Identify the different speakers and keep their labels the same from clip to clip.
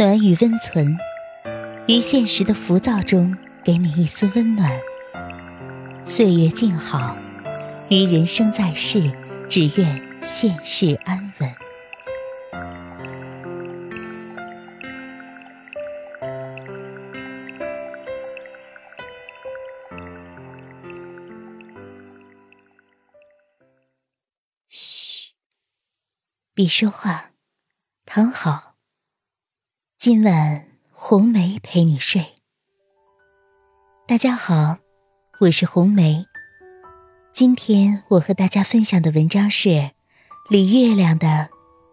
Speaker 1: 暖与温存，于现实的浮躁中给你一丝温暖。岁月静好，于人生在世，只愿现世安稳。嘘，别说话，躺好。今晚红梅陪你睡。大家好，我是红梅。今天我和大家分享的文章是李月亮的《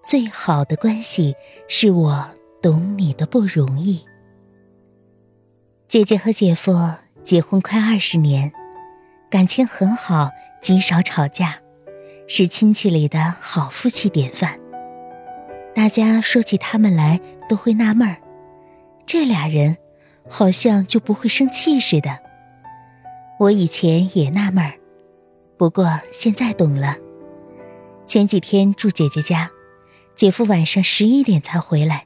Speaker 1: 最好的关系是我懂你的不容易》。姐姐和姐夫结婚快二十年，感情很好，极少吵架，是亲戚里的好夫妻典范。大家说起他们来都会纳闷儿，这俩人好像就不会生气似的。我以前也纳闷儿，不过现在懂了。前几天住姐姐家，姐夫晚上十一点才回来，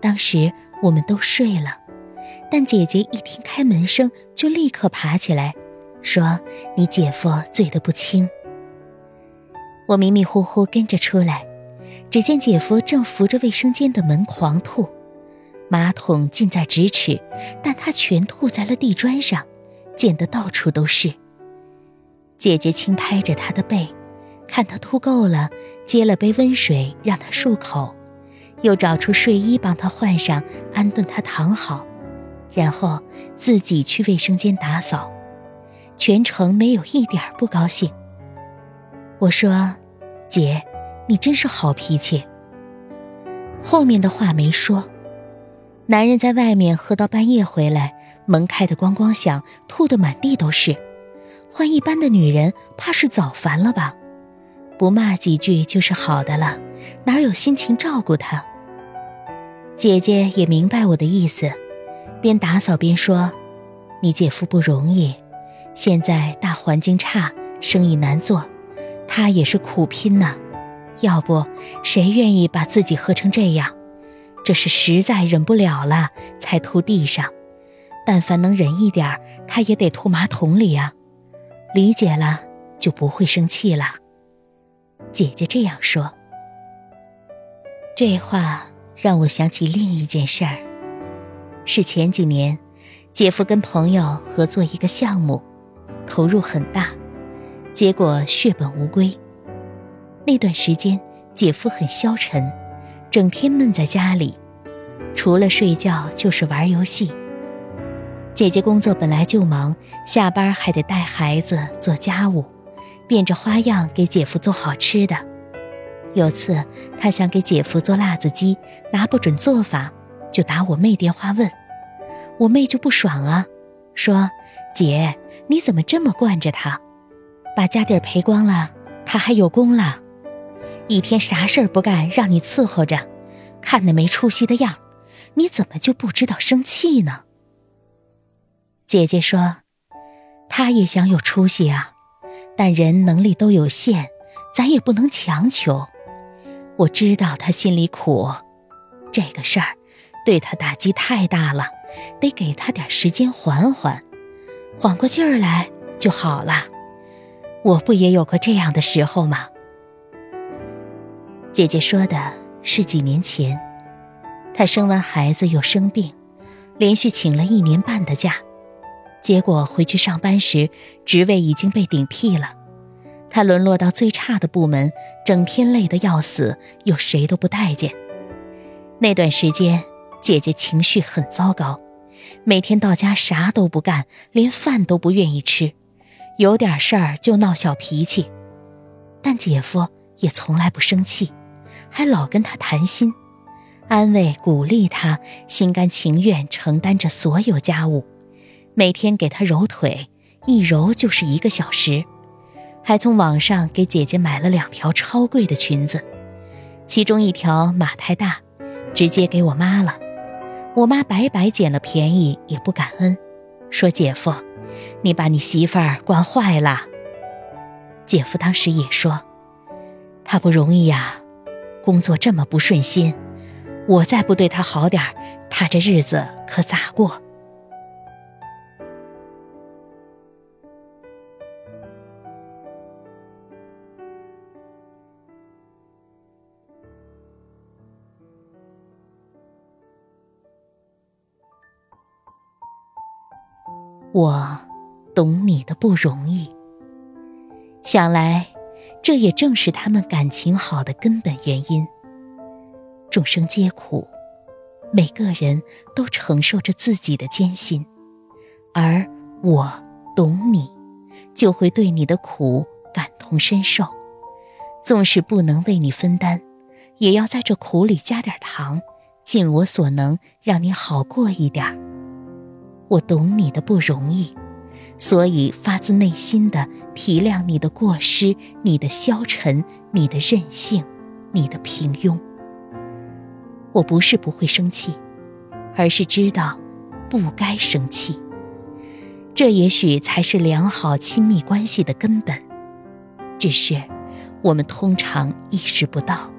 Speaker 1: 当时我们都睡了，但姐姐一听开门声就立刻爬起来，说：“你姐夫醉得不轻。”我迷迷糊糊跟着出来。只见姐夫正扶着卫生间的门狂吐，马桶近在咫尺，但他全吐在了地砖上，溅得到处都是。姐姐轻拍着他的背，看他吐够了，接了杯温水让他漱口，又找出睡衣帮他换上，安顿他躺好，然后自己去卫生间打扫，全程没有一点不高兴。我说：“姐。”你真是好脾气。后面的话没说，男人在外面喝到半夜回来，门开的咣咣响，吐得满地都是。换一般的女人，怕是早烦了吧？不骂几句就是好的了，哪有心情照顾他？姐姐也明白我的意思，边打扫边说：“你姐夫不容易，现在大环境差，生意难做，他也是苦拼呢。”要不，谁愿意把自己喝成这样？这是实在忍不了了才吐地上。但凡能忍一点儿他也得吐马桶里啊！理解了，就不会生气了。姐姐这样说，这话让我想起另一件事儿，是前几年，姐夫跟朋友合作一个项目，投入很大，结果血本无归。那段时间，姐夫很消沉，整天闷在家里，除了睡觉就是玩游戏。姐姐工作本来就忙，下班还得带孩子做家务，变着花样给姐夫做好吃的。有次她想给姐夫做辣子鸡，拿不准做法，就打我妹电话问，我妹就不爽啊，说：“姐，你怎么这么惯着他？把家底赔光了，他还有功了。”一天啥事儿不干，让你伺候着，看那没出息的样你怎么就不知道生气呢？姐姐说，她也想有出息啊，但人能力都有限，咱也不能强求。我知道她心里苦，这个事儿对她打击太大了，得给她点时间缓缓，缓过劲儿来就好了。我不也有过这样的时候吗？姐姐说的是几年前，她生完孩子又生病，连续请了一年半的假，结果回去上班时，职位已经被顶替了，她沦落到最差的部门，整天累得要死，又谁都不待见。那段时间，姐姐情绪很糟糕，每天到家啥都不干，连饭都不愿意吃，有点事儿就闹小脾气，但姐夫也从来不生气。还老跟他谈心，安慰鼓励他，心甘情愿承担着所有家务，每天给他揉腿，一揉就是一个小时，还从网上给姐姐买了两条超贵的裙子，其中一条码太大，直接给我妈了，我妈白白捡了便宜也不感恩，说姐夫，你把你媳妇儿惯坏了。姐夫当时也说，他不容易呀。工作这么不顺心，我再不对他好点儿，他这日子可咋过？我懂你的不容易，想来，这也正是他们感情好的根本原因。众生皆苦，每个人都承受着自己的艰辛，而我懂你，就会对你的苦感同身受。纵使不能为你分担，也要在这苦里加点糖，尽我所能让你好过一点。我懂你的不容易，所以发自内心的体谅你的过失、你的消沉、你的任性、你的平庸。我不是不会生气，而是知道不该生气。这也许才是良好亲密关系的根本，只是我们通常意识不到。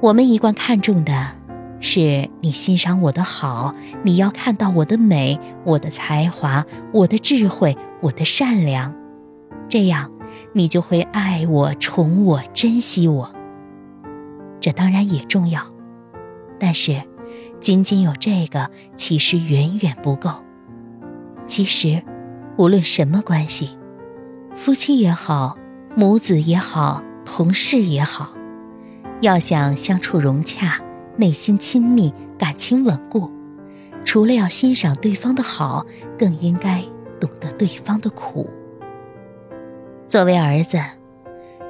Speaker 1: 我们一贯看重的。是你欣赏我的好，你要看到我的美、我的才华、我的智慧、我的善良，这样你就会爱我、宠我、珍惜我。这当然也重要，但是仅仅有这个其实远远不够。其实，无论什么关系，夫妻也好，母子也好，同事也好，要想相处融洽。内心亲密，感情稳固，除了要欣赏对方的好，更应该懂得对方的苦。作为儿子，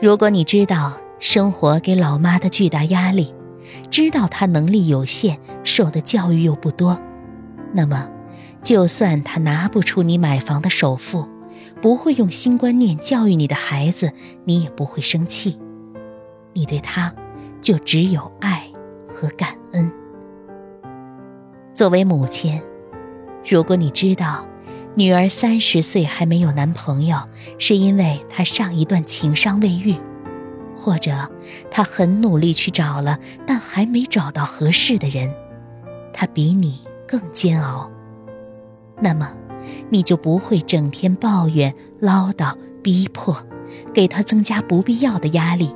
Speaker 1: 如果你知道生活给老妈的巨大压力，知道她能力有限，受的教育又不多，那么，就算她拿不出你买房的首付，不会用新观念教育你的孩子，你也不会生气。你对他，就只有爱。和感恩。作为母亲，如果你知道女儿三十岁还没有男朋友，是因为她上一段情伤未愈，或者她很努力去找了，但还没找到合适的人，她比你更煎熬，那么你就不会整天抱怨、唠叨、逼迫，给她增加不必要的压力，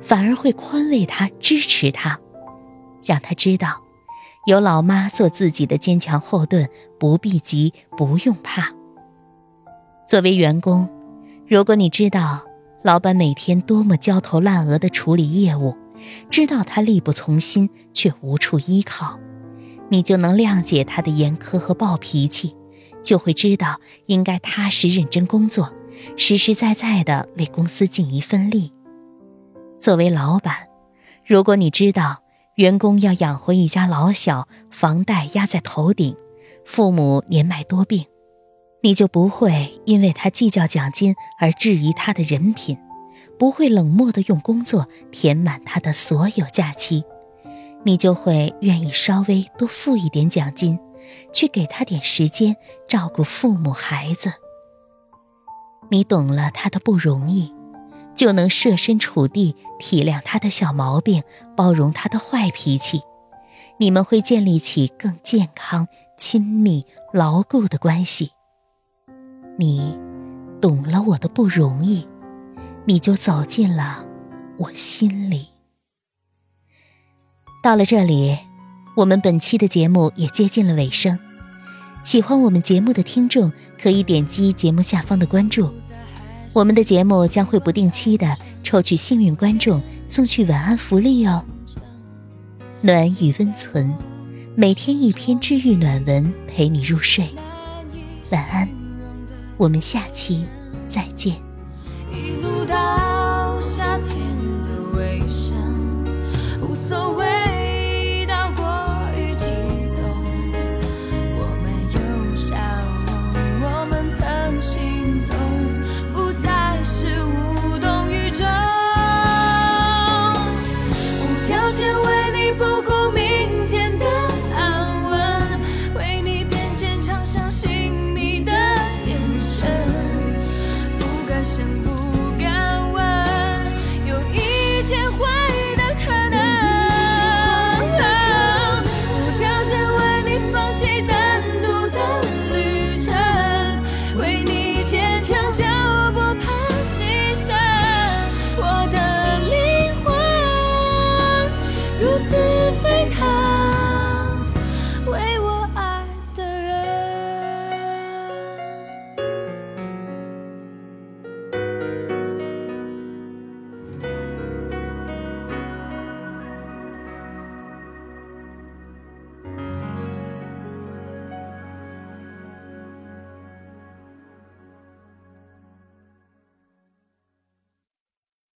Speaker 1: 反而会宽慰她、支持她。让他知道，有老妈做自己的坚强后盾，不必急，不用怕。作为员工，如果你知道老板每天多么焦头烂额的处理业务，知道他力不从心却无处依靠，你就能谅解他的严苛和暴脾气，就会知道应该踏实认真工作，实实在在的为公司尽一份力。作为老板，如果你知道。员工要养活一家老小，房贷压在头顶，父母年迈多病，你就不会因为他计较奖金而质疑他的人品，不会冷漠的用工作填满他的所有假期，你就会愿意稍微多付一点奖金，去给他点时间照顾父母孩子。你懂了他的不容易。就能设身处地体谅他的小毛病，包容他的坏脾气，你们会建立起更健康、亲密、牢固的关系。你懂了我的不容易，你就走进了我心里。到了这里，我们本期的节目也接近了尾声。喜欢我们节目的听众，可以点击节目下方的关注。我们的节目将会不定期的抽取幸运观众送去晚安福利哦。暖与温存，每天一篇治愈暖文陪你入睡。晚安，我们下期再见。